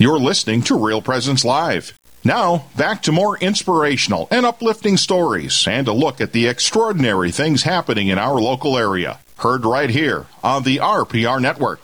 You're listening to Real Presence Live. Now, back to more inspirational and uplifting stories and a look at the extraordinary things happening in our local area. Heard right here on the RPR Network.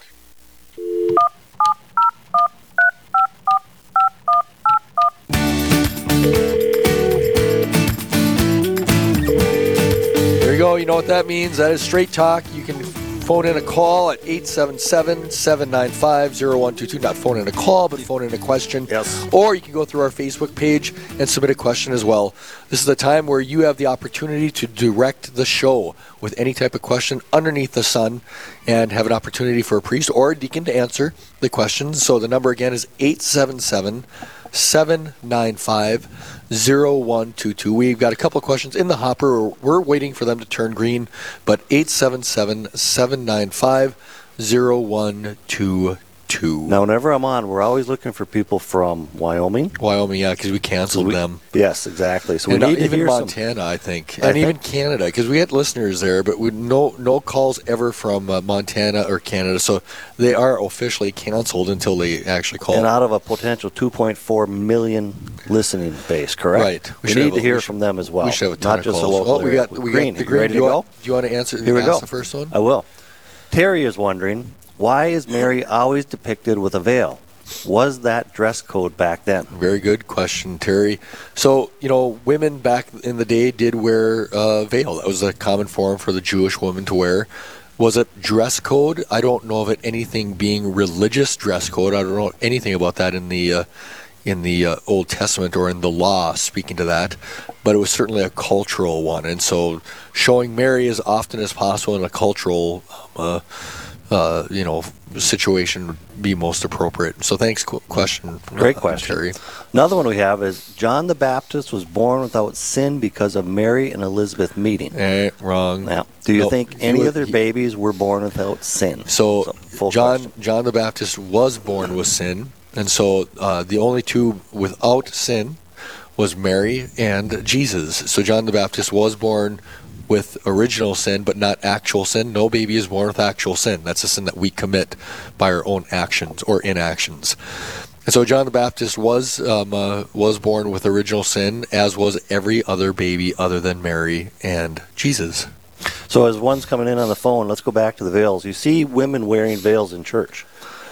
There you go. You know what that means? That is straight talk. You can phone in a call at 877 795 0122. Not phone in a call, but phone in a question. Yes. Or you can go through our Facebook page and submit a question as well. This is the time where you have the opportunity to direct the show with any type of question underneath the sun and have an opportunity for a priest or a deacon to answer the questions. So the number again is 877 795 0122. We've got a couple of questions in the hopper. We're waiting for them to turn green, but 877 795 0122. Now, whenever I'm on, we're always looking for people from Wyoming. Wyoming, yeah, because we canceled We- them. Yes, exactly. So we and need even hear some. Montana, I think, I and even think- Canada, because we had listeners there, but we no no calls ever from uh, Montana or Canada, so they are officially canceled until they actually call. And out of a potential 2.4 million listening base, correct? Right. We, should need a- to hear should- from them as well. we should have a ton not of just a calls. local. Oh, we got we green. got the You green. ready do, you want, do you want to answer? Here we go. The first one. I will. Terry is wondering why is Mary always depicted with a veil? Was that dress code back then? Very good question, Terry. So, you know, women back in the day did wear a veil. That was a common form for the Jewish woman to wear. Was it dress code? I don't know of it anything being religious dress code. I don't know anything about that in the uh, in the uh, Old Testament or in the law speaking to that, but it was certainly a cultural one. And so, showing Mary as often as possible in a cultural uh, uh, you know situation would be most appropriate. So, thanks. Qu- question. Great uh, question. Terry. Another one we have is John the Baptist was born without sin because of Mary and Elizabeth meeting. Eh, wrong. Now, do you Nope. think any was- of their he- babies were born without sin? So, full John question. John the Baptist was born with sin, and so uh, the only two without sin was Mary and Jesus. So John the Baptist was born with original sin, but not actual sin. No baby is born with actual sin. That's a sin that we commit by our own actions or inactions. And so John the Baptist was um, uh, was born with original sin, as was every other baby other than Mary and Jesus. So, as one's coming in on the phone, let's go back to the veils. You see women wearing veils in church.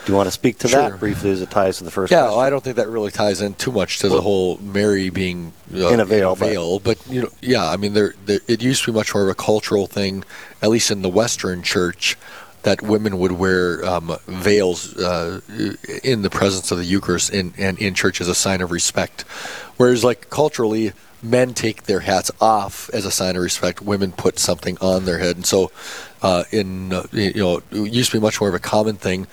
Do you want to speak to Sure. that briefly as it ties to the first Yeah? I don't think that really ties in too much to the whole Mary being uh, In a veil, but- but you know, yeah, I mean, there, there, it used to be much more of a cultural thing, at least in the Western Church, that women would wear um, veils uh, in the presence of the Eucharist in, and in church as a sign of respect, whereas like culturally. Men take their hats off as a sign of respect. Women put something on their head, and so uh, in uh, you know it used to be much more of a common thing.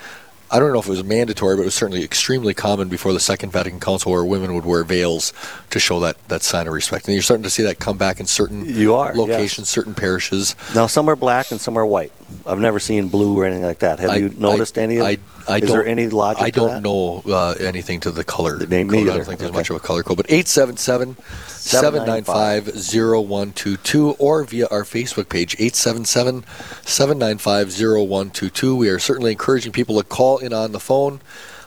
I don't know if it was mandatory, but it was certainly extremely common before the Second Vatican Council, where women would wear veils to show that, that sign of respect. And you're starting to see that come back in certain You are, locations, certain parishes. Now, some are black and some are white. I've never seen blue or anything like that. Have I- you noticed I- any? Of, I, I is don't, there any logic? I don't know uh, anything to the color. Me- code. I don't think there's Okay. much of a color code. But 877 795 0122 or via our Facebook page, 877 795 0122. We are certainly encouraging people to call in on the phone.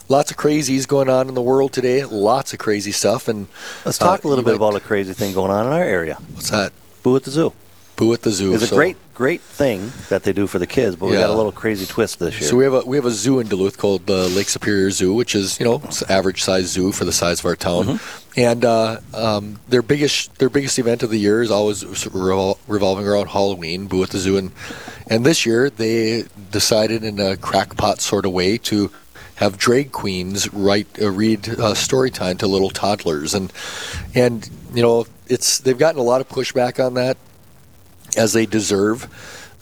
Lots of crazies going on in the world today. Lots of crazy stuff. And Let's talk uh, a little bit might- about a crazy thing going on in our area. What's that? Boo at the Zoo. Boo at the zoo. It's a great, great thing that they do for the kids, but we got a little crazy twist this year. So we have a we have a zoo in Duluth called the Lake Superior Zoo, which is you know average size zoo for the size of our town. Mm-hmm. And uh, um, their biggest their biggest event of the year is always revol- revolving around Halloween, Boo at the Zoo, and and this year they decided in a crackpot sort of way to have drag queens write uh, read uh, story time to little toddlers, and and you know it's they've gotten a lot of pushback on that as they deserve.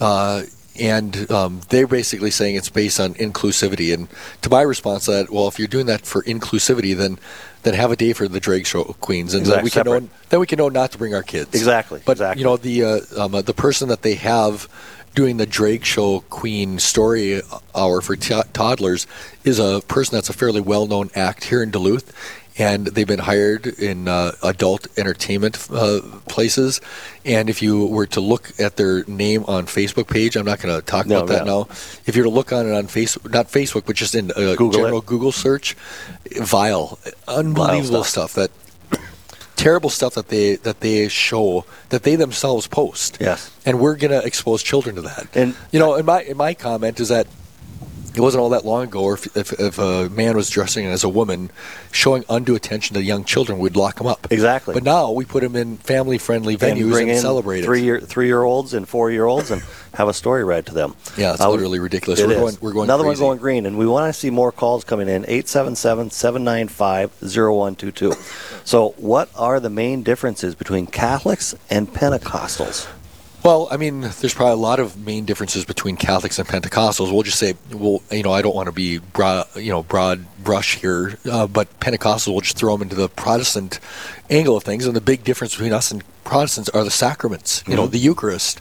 Uh, and um, they're basically saying it's based on inclusivity. And to my response to that, well, if you're doing that for inclusivity, then then have a day for the drag show queens, and then we can know, then we can know not to bring our kids. Exactly, But exactly. you know the uh, um, uh, the person that they have doing the drag Show Queen Story Hour for t- toddlers is a person that's a fairly well-known act here in Duluth, and they've been hired in uh, adult entertainment uh, places. And if you were to look at their name on Facebook page, I'm not going to talk No, about that yeah. now. If you were to look on it on Facebook, not Facebook, but just in uh, Google general it. Google search, vile, unbelievable stuff. stuff. that terrible stuff that they that they show that they themselves post. Yes. and we're going to expose children to that. And- you know, in my in my comment is that it wasn't all that long ago, or if, if, if a man was dressing as a woman, showing undue attention to young children, we'd lock him up. Exactly. But now we put him in family-friendly venues and, celebrate three it. year three year olds and four year olds and have a story read to them. Yeah, it's Uh, literally ridiculous. it We're is. going- we're going Another crazy. one going green, and we want to see more calls coming in 877-795-0122. So, what are the main differences between Catholics and Pentecostals? Well, I mean, there's probably a lot of main differences between Catholics and Pentecostals. We'll just say, well, you know, I don't want to be broad, you know, broad brush here, uh, but Pentecostals will just throw them into the Protestant angle of things. And the big difference between us and Protestants are the sacraments. You know, the Eucharist.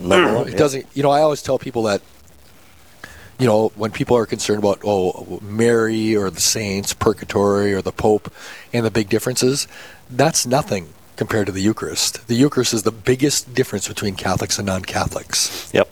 One, it doesn't. You know, I always tell people that. You know, when people are concerned about oh Mary or the saints, purgatory or the Pope, and the big differences, that's nothing compared to the Eucharist. The Eucharist is the biggest difference between Catholics and non-Catholics. Yep.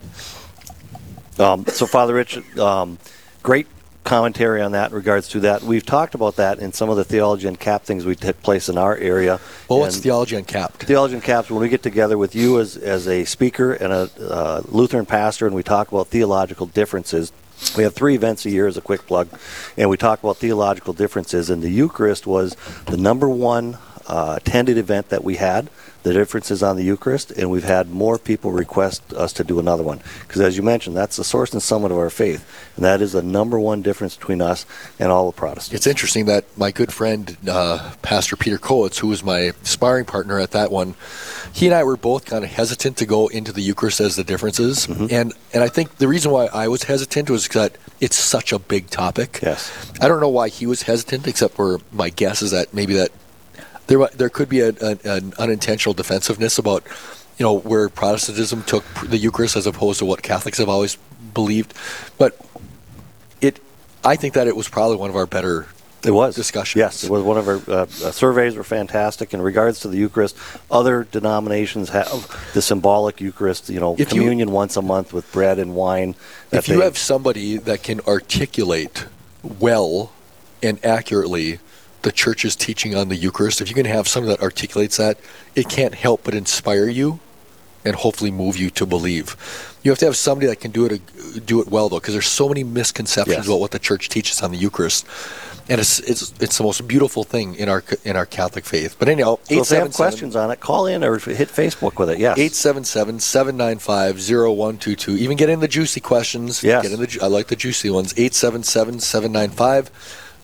Um, so, Father Rich, um, great commentary on that in regards to that. We've talked about that in some of the theology and cap things we took place in our area. Well, what's And- theology uncapped? Theology and Caps, when we get together with you as, as a speaker and a uh, Lutheran pastor and we talk about theological differences, we have three events a year as a quick plug, and we talk about theological differences. And the Eucharist was the number one uh, attended event that we had, the differences on the Eucharist, and we've had more people request us to do another one. Because as you mentioned, that's the source and summit of our faith, and that is the number one difference between us and all the Protestants. It's interesting that my good friend, uh, Pastor Peter Kowitz, who was my sparring partner at that one, he and I were both kind of hesitant to go into the Eucharist as the differences. And, and I think the reason why I was hesitant was that it's such a big topic. Yes. I don't know why he was hesitant, except for my guess is that maybe that there there could be a, a, an unintentional defensiveness about you know where Protestantism took the Eucharist as opposed to what Catholics have always believed, but it I think that it was probably one of our better It was discussions. Yes, it was one of our uh, uh, surveys were fantastic in regards to the Eucharist. Other denominations have the symbolic Eucharist, you know, If you- communion once a month with bread and wine. if you have somebody that can articulate well and accurately the church's teaching on the Eucharist, if you can have someone that articulates that, it can't help but inspire you and hopefully move you to believe. You have to have somebody that can do it do it well though, because there's so many misconceptions Yes. about what the church teaches on the Eucharist, and it's it's it's the most beautiful thing in our in our Catholic faith. But anyhow, so if they have 877 questions on it, call in or hit Facebook with it. Yes, 877-795-0122. Even get in the juicy questions. Yes. Get in the, I like the juicy ones.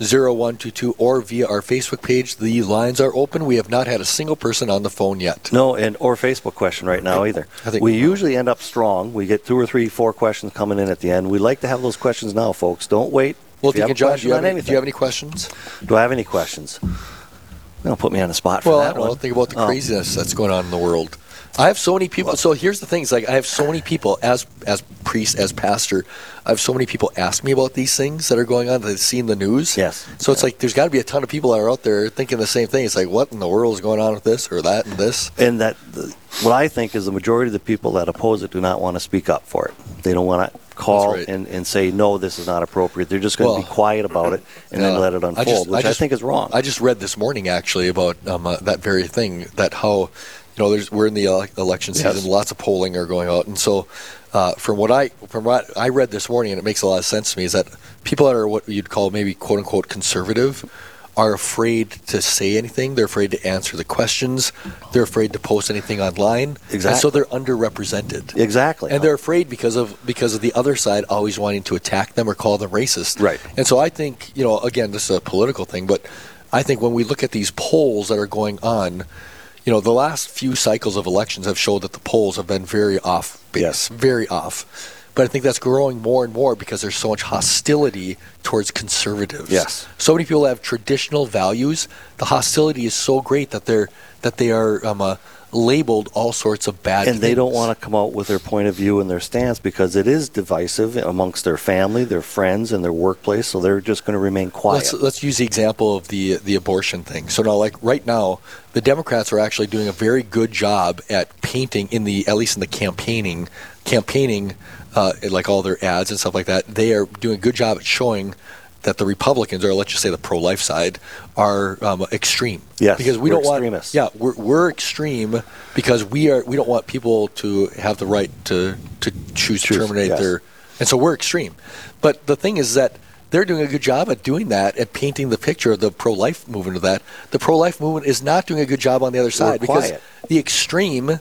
877-795-0122 or via our Facebook page. The lines are open. We have not had a single person on the phone yet. No, and or Facebook question right now either. I think- we usually end up strong. We get two or three, four questions coming in at the end. We like to have those questions now, folks. Don't wait. Well, If you have John, do you, have any, do you have any questions? Do I have any questions? Don't put me on the spot for Well, I that don't Think about the Oh. craziness that's going on in the world. I have so many people. So here's the thing: it's like I have so many people as as priest, as pastor. I have so many people ask me about these things that are going on they've seen the news. Yes. So it's like there's got to be a ton of people that are out there thinking the same thing. It's like, what in the world is going on with this or that and this? and that the, what I think is the majority of the people that oppose it do not want to speak up for it. They don't want to call right. and, and say no, this is not appropriate. They're just going to Well, be quiet about it and then let it unfold, I just- which I I, think is wrong. I just read this morning actually about um, uh, that very thing. That how you know there's we're in the ele- election Yes. season. Lots of polling are going out, and so uh, from what I from what I read this morning, and it makes a lot of sense to me, is that people that are what you'd call maybe quote unquote conservative are afraid to say anything. They're afraid to answer the questions. They're afraid to post anything online. And so they're underrepresented. exactly. And they're afraid because of because of the other side always wanting to attack them or call them racist. Right. And so I think, you know, again, this is a political thing, but I think when we look at these polls that are going on, you know, the last few cycles of elections have showed that the polls have been very off base, Yes. very off. But I think that's growing more and more because there's so much hostility towards conservatives. Yes. So many people have traditional values. The hostility is so great that they're that they are um, uh, labeled all sorts of bad and they don't want to come out with their point of view and their stance because it is divisive amongst their family, their friends, and their workplace. So they're just going to remain quiet. Let's, let's use the example of the the abortion thing. So now, like right now, the Democrats are actually doing a very good job at painting in the at least in the campaigning campaigning uh, like all their ads and stuff like that. They are doing a good job at showing that the Republicans, or let's just say the pro-life side, are um, extreme. Yes, because we we're don't want. Yeah, we're, we're extreme because we are. We don't want people to have the right to to choose to terminate yes. their. And so we're extreme. But the thing is that they're doing a good job at doing that, at painting the picture of the pro-life movement of that. The pro-life movement is not doing a good job on the other side because quiet. the extreme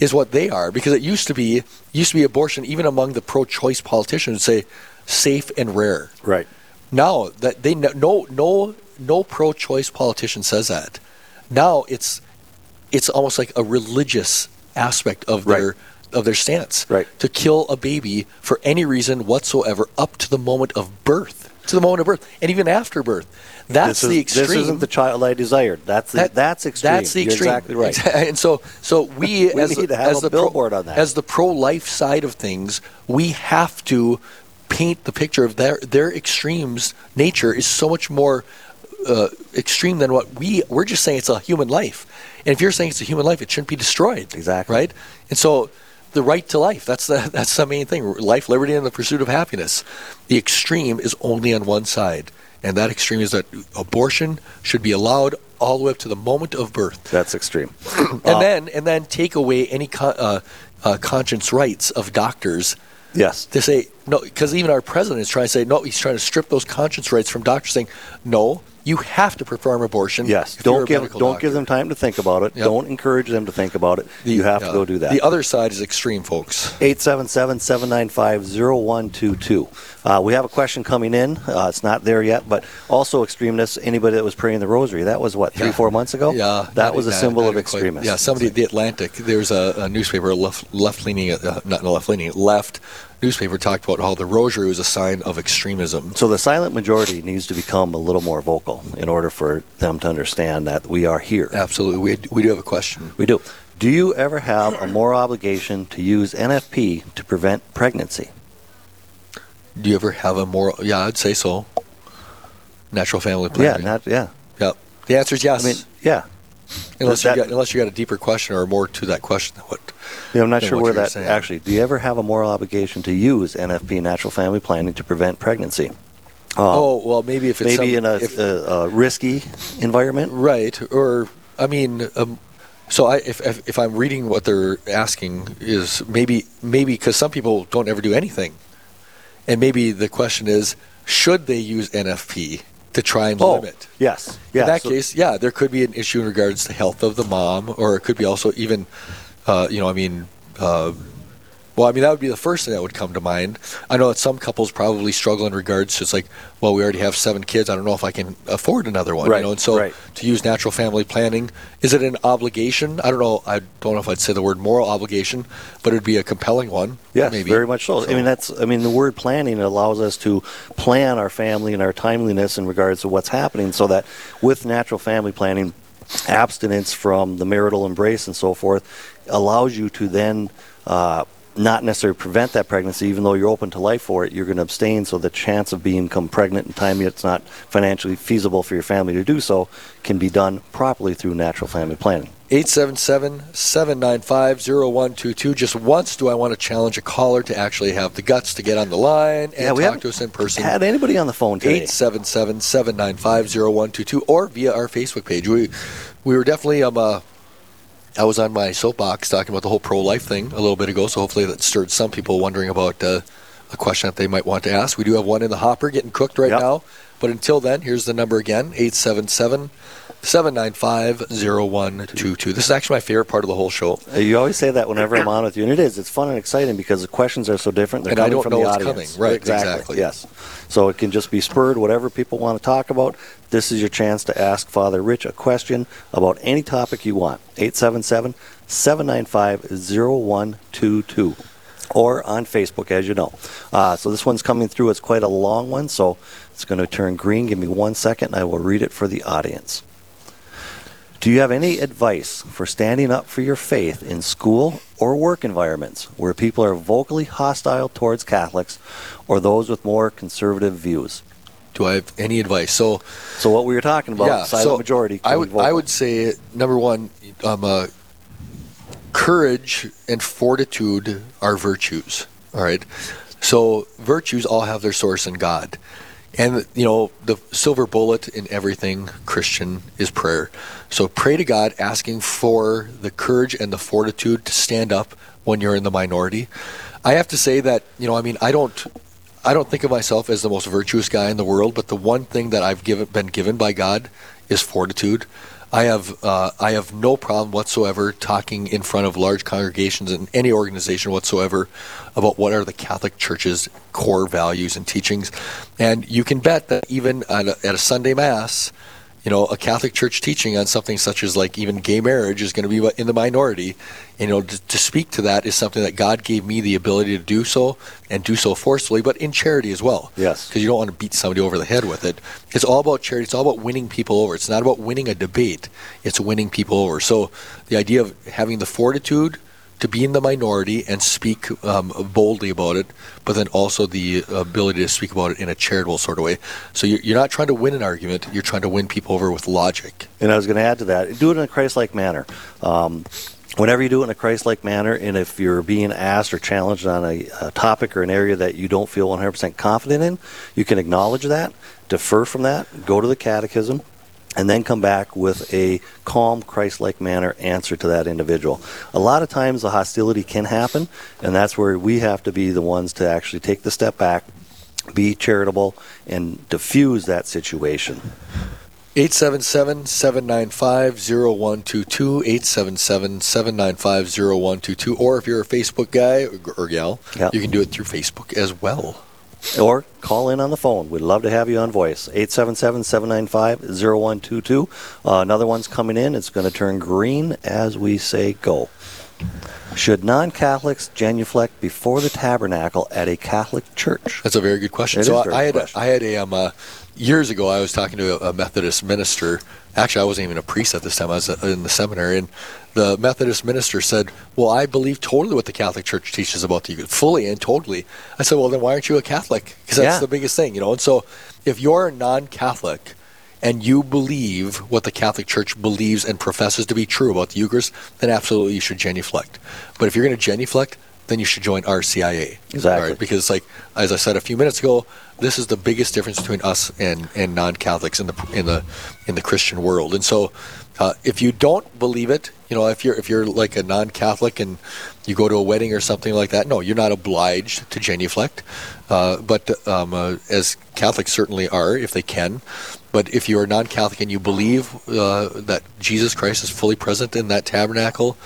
is what they are. Because it used to be used to be abortion, even among the pro-choice politicians, would say safe and rare. right. Now that they no no no pro-choice politician says that. Now it's it's almost like a religious aspect of Right. their of their stance. Right. To kill a baby for any reason whatsoever up to the moment of birth. To the moment of birth. And even after birth. That's this the extreme. This isn't the child I desired. That's the, That- that's extreme. That's the You're extreme. exactly right. And so, so we, We as, need to have as a the pro- on that. as the pro-life side of things, we have to paint the picture of their their extremes. Nature is so much more uh, extreme than what we. We're just saying it's a human life, and if you're saying it's a human life, it shouldn't be destroyed. Exactly. Right. And so. The right to life. That's the that's the main thing. Life, liberty, and the pursuit of happiness. The extreme is only on one side, and that extreme is that abortion should be allowed all the way up to the moment of birth That's extreme. and then and then take away any con- uh, uh, conscience rights of doctors yes. to say no because even our president is trying to say no he's trying to strip those conscience rights from doctors saying no you have to perform abortion Yes. Don't give don't doctor. give them time to think about it. Yep. Don't encourage them to think about it. The- you have to go do that. the other side is extreme folks 877-795-0122. Uh, we have a question coming in. Uh, it's not there yet, but also extremists. Anybody that was praying the rosary, that was what three, Yeah. four months ago. Yeah, that not- was a not- symbol not of quite. extremists. Yeah, somebody at the Atlantic. There's a, a newspaper, left left leaning, uh, not left leaning, left newspaper talked about how the rosary was a sign of extremism. So the silent majority needs to become a little more vocal in order for them to understand that we are here. Absolutely, we we do have a question. We do. Do you ever have a moral obligation to use NFP to prevent pregnancy? Do you ever have a moral? Yeah, I'd say so. Natural family planning. Yeah, not yeah. yeah. The answer is yes. I mean, yeah. unless that- you got unless you got a deeper question or more to that question than what. Yeah, I'm not sure where that saying. actually. Do you ever have a moral obligation to use NFP, natural family planning, to prevent pregnancy? Um, oh well, maybe if it's maybe some- in a, if- a, a risky environment. right or I mean. Um, so I, if, if if I'm reading what they're asking is maybe maybe because some people don't ever do anything, and maybe the question is should they use NFP to try and Oh, limit? yes, yeah. in that so- case, yeah, there could be an issue in regards to the health of the mom, or it could be also even, uh, you know, I mean, uh, well, I mean, that would be the first thing that would come to mind. I know that some couples probably struggle in regards to it's like, well, we already have seven kids. I don't know if I can afford another one. Right, You know, and so right. to use natural family planning, is it an obligation? I don't know. I don't know if I'd say the word moral obligation, but it'd be a compelling one. Yes, maybe. very much so. I mean, that's. I mean, the word planning allows us to plan our family and our timeliness in regards to what's happening, so that with natural family planning, abstinence from the marital embrace and so forth allows you to then. Uh, not necessarily prevent that pregnancy, even though you're open to life for it, you're going to abstain. So the chance of being become pregnant in time it's not financially feasible for your family to do so can be done properly through natural family planning. 877-795-0122. Just once do I want to challenge a caller to actually have the guts to get on the line and Yeah, we talk to us in person. Had anybody on the phone today? 877-795-0122 or via our Facebook page. We we were definitely um uh, I was on my soapbox talking about the whole pro-life thing a little bit ago, so hopefully that stirred some people wondering about uh, a question that they might want to ask. We do have one in the hopper getting cooked right Yep. now, but until then, here's the number again: 877 795 0122. This is actually my favorite part of the whole show. Uh, You always say that whenever I'm on with you, and it is. It's fun and exciting because the questions are so different. They're And I coming don't from know the what's audience. coming. Right, exactly. exactly. Yes. So it can just be spurred, whatever people want to talk about. This is your chance to ask Father Rich a question about any topic you want. 877 795 0122. Or on Facebook, as you know. Uh, so this one's coming through. It's quite a long one, so it's going to turn green. Give me one second, and I will read it for the audience. Do you have any advice for standing up for your faith in school or work environments where people are vocally hostile towards Catholics or those with more conservative views? Do I have any advice? So, So what we were talking about, yeah, silent so majority. I would. I would say number one, um, uh, courage and fortitude are virtues. All right, so virtues all have their source in God, and you know the silver bullet in everything Christian is prayer. So pray to God, asking for the courage and the fortitude to stand up when you're in the minority. I have to say that you know I mean I don't I don't think of myself as the most virtuous guy in the world, but the one thing that I've given, been given by God is fortitude. I have uh, I have no problem whatsoever talking in front of large congregations in any organization whatsoever about what are the Catholic Church's core values and teachings, and you can bet that even at a, at a Sunday Mass, you know, a Catholic Church teaching on something such as like even gay marriage is going to be in the minority. And, you know, to, to speak to that is something that God gave me the ability to do so and do so forcefully, but in charity as well. Yes. Because you don't want to beat somebody over the head with it. It's all about charity. It's all about winning people over. It's not about winning a debate. It's winning people over. So the idea of having the fortitude to be in the minority and speak um, boldly about it, but then also the ability to speak about it in a charitable sort of way. So you're, you're not trying to win an argument; you're trying to win people over with logic. And I was going to add to that, do it in a Christ-like manner. Um, whenever you do it in a Christ-like manner, and if you're being asked or challenged on a, a topic or an area that you don't feel 100% confident in, you can acknowledge that, defer from that, go to the catechism, and then come back with a calm, Christ-like manner answer to that individual. A lot of times, the hostility can happen, and that's where we have to be the ones to actually take the step back, be charitable, and diffuse that situation. 877-795-0122, 877-795-0122, or if you're a Facebook guy or, gal, Yeah. you can do it through Facebook as well. Or call in on the phone. We'd love to have you on voice. 877-795-0122. Uh, another one's coming in. It's going to turn green as we say go. Should non-Catholics genuflect before the tabernacle at a Catholic church? That's a very good question. It so I, I had question. I had a um, uh, years ago. I was talking to a, a Methodist minister. Actually, I wasn't even a priest at this time. I was uh, in the seminary, and the Methodist minister said, "Well, I believe totally what the Catholic Church teaches about the Eucharist, fully and totally." I said, "Well, then why aren't you a Catholic? Because that's Yeah. the biggest thing, you know." And so, if you're a non-Catholic and you believe what the Catholic Church believes and professes to be true about the Eucharist, then absolutely you should genuflect. But if you're going to genuflect, then you should join RCIA. Exactly. Right? Because, like as I said a few minutes ago, this is the biggest difference between us and, and non-Catholics in the in the in the Christian world. And so, uh, if you don't believe it, you know, if you're if you're like a non-Catholic and you go to a wedding or something like that, no, you're not obliged to genuflect. Uh, but um, uh, as Catholics certainly are, if they can. But if you are non-Catholic and you believe uh, that Jesus Christ is fully present in that tabernacle,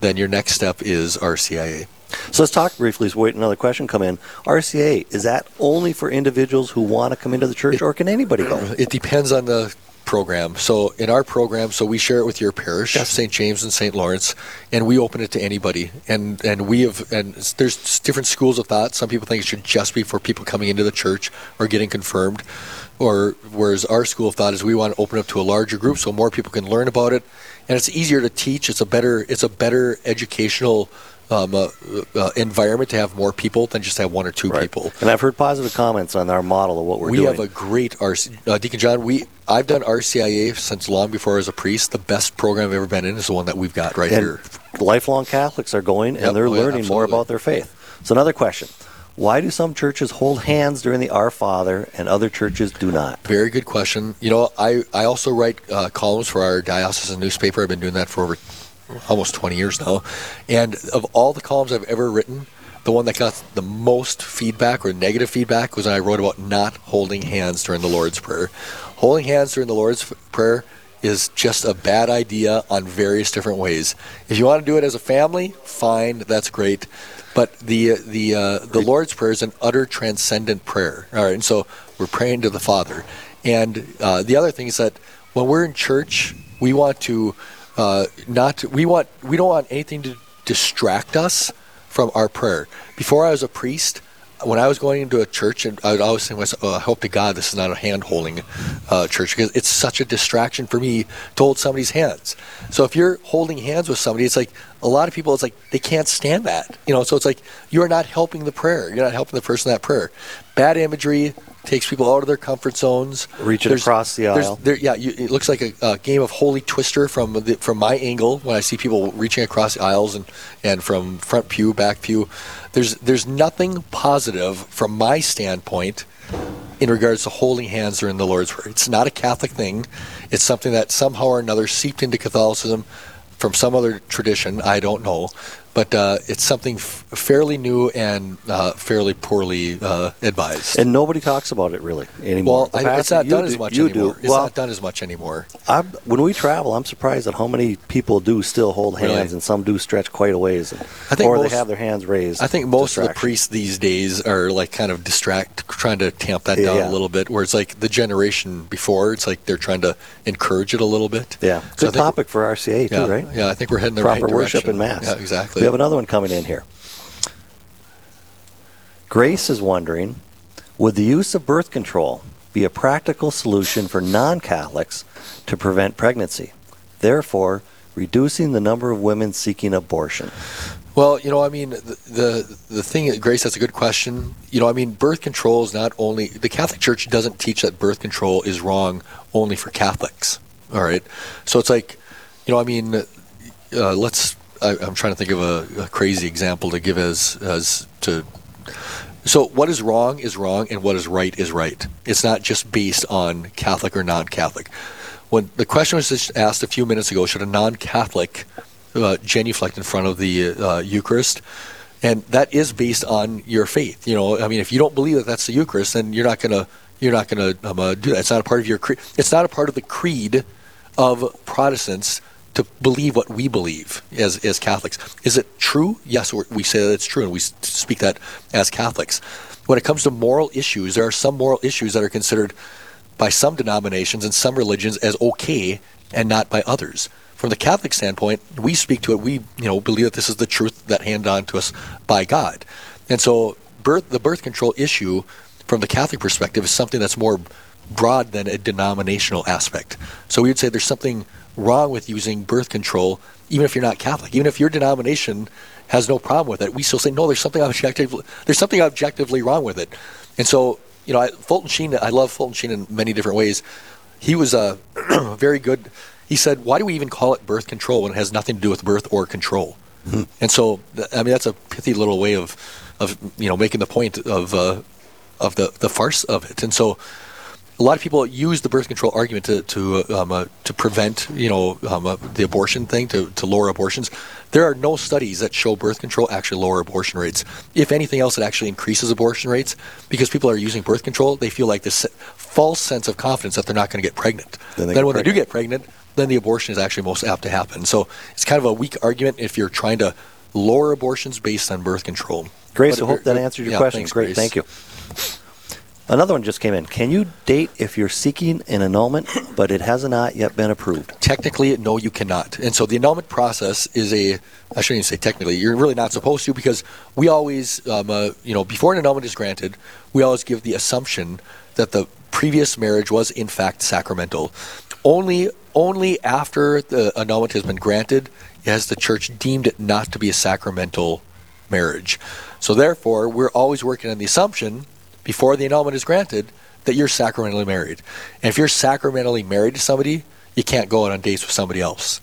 then your next step is RCIA. So let's talk briefly. Let's wait another question come in. RCIA is that only for individuals who want to come into the church, or can anybody go? It depends on the program. So in our program, so we share it with your parish, St. James and St. Lawrence, and we open it to anybody. And and we have and there's different schools of thought. Some people think it should just be for people coming into the church or getting confirmed, or whereas our school of thought is we want to open up to a larger group so more people can learn about it, and it's easier to teach. It's a better it's a better educational. Um, uh, uh, environment to have more people than just have one or two people. And I've heard positive comments on our model of what we're we doing. We have a great RC, uh, Deacon John. We I've done RCIA since long before I was a priest. The best program I've ever been in is the one that we've got right and here. lifelong Catholics are going Yep. and they're Oh, yeah, learning more about their faith. So another question. Why do some churches hold hands during the Our Father and other churches do not? Very good question. You know, I I also write uh, columns for our diocesan newspaper. I've been doing that for over almost 20 years now. And of all the columns I've ever written, the one that got the most feedback or negative feedback was when I wrote about not holding hands during the Lord's Prayer. Holding hands during the Lord's Prayer is just a bad idea on various different ways. If you want to do it as a family, fine, that's great. But the the uh, the Lord's Prayer is an utter transcendent prayer. All right, and so we're praying to the Father. And uh, the other thing is that when we're in church, we want to uh, not we want we don't want anything to distract us from our prayer. Before I was a priest, when I was going into a church, and I would always think myself, oh, I hope to God this is not a hand holding uh, church because it's such a distraction for me to hold somebody's hands. So if you're holding hands with somebody, it's like a lot of people, it's like they can't stand that. You know, so it's like you are not helping the prayer. You're not helping the person that prayer. Bad imagery, takes people out of their comfort zones. Reaching There's- across the aisle. there, yeah, you, it looks like a, a game of holy twister from the, from my angle when I see people reaching across the aisles and, and from front pew, back pew. There's there's nothing positive from my standpoint in regards to holding hands during the Lord's Prayer. It's not a Catholic thing. It's something that somehow or another seeped into Catholicism from some other tradition. I don't know, but uh, it's something f- fairly new and uh, fairly poorly uh, advised. And nobody talks about it really anymore. well, I, it's not done do- as much you anymore. Do. It's well, not done as much anymore. I'm, when we travel, I'm surprised at how many people do still hold hands, Really? and some do stretch quite a ways, and, I think or most- they have their hands raised. I think most of the priests these days are like kind of distract, trying to tamp that down yeah. a little bit. Where it's like the generation before, it's like they're trying to encourage it a little bit. Yeah, So good think- topic for RCIA too, Yeah, right? yeah, I think we're heading the Proper right worship direction. and mass. Yeah, exactly. We have another one coming in here. Grace is wondering, would the use of birth control be a practical solution for non-Catholics to prevent pregnancy, therefore reducing the number of women seeking abortion? Well, you know, I mean, the, the the thing, Grace, that's a good question. You know, I mean, birth control is not only the Catholic Church doesn't teach that birth control is wrong only for Catholics. All right, so it's like, you know, I mean, uh, let's. I, I'm trying to think of a, a crazy example to give as as to. So what is wrong is wrong, and what is right is right. It's not just based on Catholic or non-Catholic. When the question was just asked a few minutes ago, should a non-Catholic uh, genuflect in front of the uh, Eucharist? And that is based on your faith. You know, I mean, if you don't believe that that's the Eucharist, then you're not gonna you're not gonna um, uh, do that. It's not a part of your creed. It's not a part of the creed of Protestants to believe what we believe as, as Catholics. Is it true? Yes, we're- say that it's true, and we speak that as Catholics. When it comes to moral issues, there are some moral issues that are considered by some denominations and some religions as okay and not by others. From the Catholic standpoint, we speak to it. We, you know, believe that this is the truth that handed on to us by God, and so birth, the birth control issue, from the Catholic perspective, is something that's more broad than a denominational aspect. So we would say there's something wrong with using birth control, even if you're not Catholic, even if your denomination has no problem with it. We still say no. There's something objectively there's something objectively wrong with it, and so you know, I, Fulton Sheen. I love Fulton Sheen in many different ways. He was a very good. He said, "Why do we even call it birth control when it has nothing to do with birth or control?" And so, I mean, that's a pithy little way of, of you know, making the point of uh, of the the farce of it. And so, a lot of people use the birth control argument to to uh, um, uh, to prevent you know um, uh, the abortion thing to to lower abortions. There are no studies that show birth control actually lower abortion rates. If anything else, it actually increases abortion rates because people are using birth control. They feel like this false sense of confidence that they're not going to get pregnant. Then they then get when they do get pregnant, then the abortion is actually most apt to happen. So it's kind of a weak argument if you're trying to lower abortions based on birth control. Grace, But I hope that answered your yeah, question. thanks, Great, Grace. thank you. Another one just came in. Can you date if you're seeking an annulment, but it has not yet been approved? Technically, no, you cannot. And so the annulment process is a, I shouldn't even say technically, you're really not supposed to because we always, um, uh, you know, before an annulment is granted, we always give the assumption that the previous marriage was in fact sacramental. Only, only after the annulment has been granted has the church deemed it not to be a sacramental marriage. So therefore, we're always working on the assumption before the annulment is granted that you're sacramentally married. And if you're sacramentally married to somebody, you can't go out on dates with somebody else.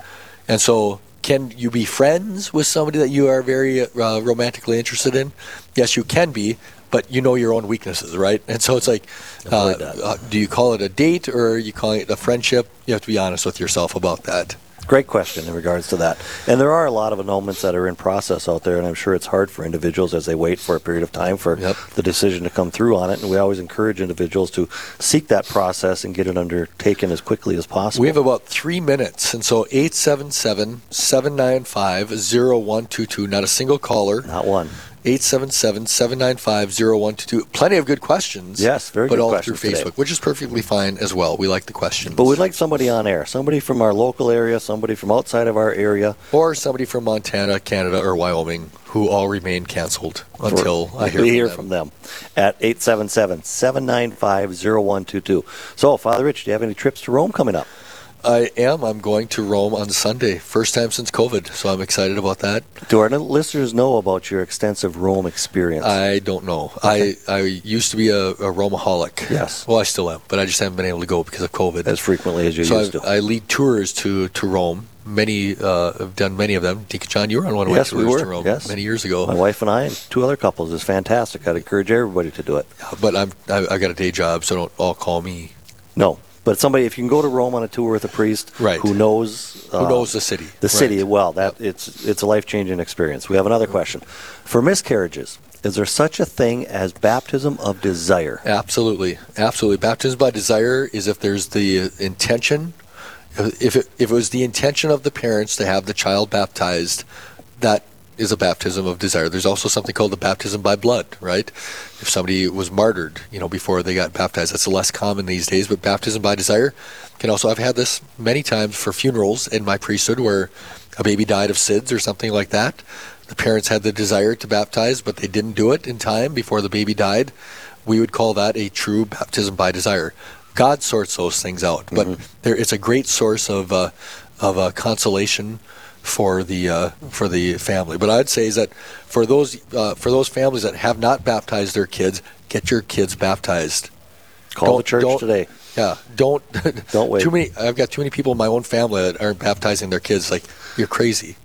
And so, can you be friends with somebody that you are very uh, romantically interested in? Yes, you can be, but you know your own weaknesses, right? And so it's like, uh, uh, do you call it a date or are you calling it a friendship? You have to be honest with yourself about that. Great question in regards to that. And there are a lot of annulments that are in process out there, and I'm sure it's hard for individuals as they wait for a period of time for Yep. the decision to come through on it. And we always encourage individuals to seek that process and get it undertaken as quickly as possible. We have about three minutes, and so 877 795 0122, not a single caller. not one. 877-795-0122. Plenty of good questions. Yes, very but all through today. Facebook, which is perfectly fine as well. We like the questions. But we'd like somebody on air, somebody from our local area, somebody from outside of our area. or somebody from Montana, Canada, or Wyoming who all remain canceled until for- I hear, we from hear them. from them at 877 795 0122. So, Father Rich, do you have any trips to Rome coming up? I am. I'm going to Rome on Sunday. First time since COVID, so I'm excited about that. Do our listeners know about your extensive Rome experience? I don't know. I, I used to be a, a Romeaholic. Yes. Well, I still am, but I just haven't been able to go because of COVID. as frequently as you so used I've- to. I lead tours to, to Rome. Many, uh, I've done many of them. John, you were on one of Yes, my we tours were. to Rome Yes. many years ago. My wife and I and two other couples It's fantastic. I'd encourage everybody to do it. But I'm, I, I got a day job, so don't all call me. No, but somebody if you can go to Rome on a tour with a priest Right. who knows Who uh, knows the city? the city Right. well, that it's it's a life changing experience. We have another question for miscarriages. Is there such a thing as baptism of desire? Absolutely, absolutely. Baptism by desire is if there's the uh, intention, if it, if it was the intention of the parents to have the child baptized, that is a baptism of desire. There's also something called the baptism by blood, right? If somebody was martyred, you know, before they got baptized, that's less common these days. But baptism by desire can also. I've had this many times for funerals in my priesthood where a baby died of SIDS or something like that. The parents had the desire to baptize, but they didn't do it in time before the baby died. We would call that a true baptism by desire. God sorts those things out, but there, it's a great source of uh, of uh, consolation for the uh, for the family. But I'd say is that for those uh, for those families that have not baptized their kids, get your kids baptized. Call the Don't- church don't- today. Yeah, don't Don't wait. Too many. I've got too many people in my own family that aren't baptizing their kids. Like you're crazy.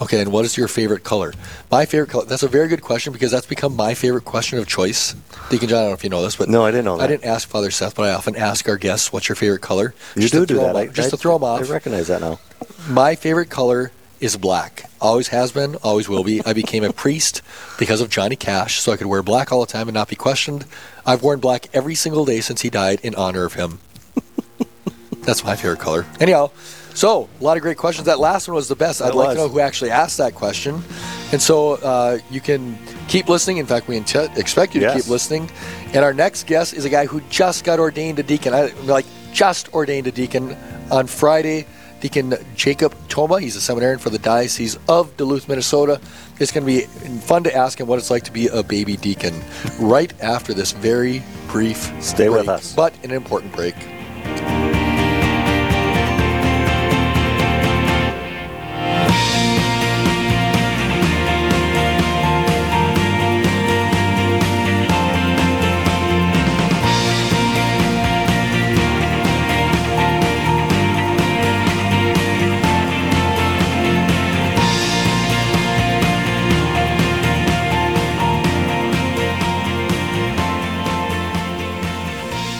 Okay, and what is your favorite color? My favorite color. That's a very good question because that's become my favorite question of choice. Deacon John, I don't know if you know this, but No, I didn't know that. I didn't ask Father Seth, but I often ask our guests, "What's your favorite color?" You Just do do that. I, off- just I- to throw them off. I recognize that now. My favorite color is black. Always has been, always will be. I became a priest because of Johnny Cash, so I could wear black all the time and not be questioned. I've worn black every single day since he died in honor of him. That's my favorite color. Anyhow, so a lot of great questions. That last one was the best. I'd It like was. to know who actually asked that question. And so uh, you can keep listening. In fact, we int- expect you to Yes. keep listening. And our next guest is a guy who just got ordained a deacon. I like just ordained a deacon on Friday. Deacon Jacob Toma. He's a seminarian for the Diocese of Duluth, Minnesota. It's going to be fun to ask him what it's like to be a baby deacon right after this very brief Stay with us. but an important break.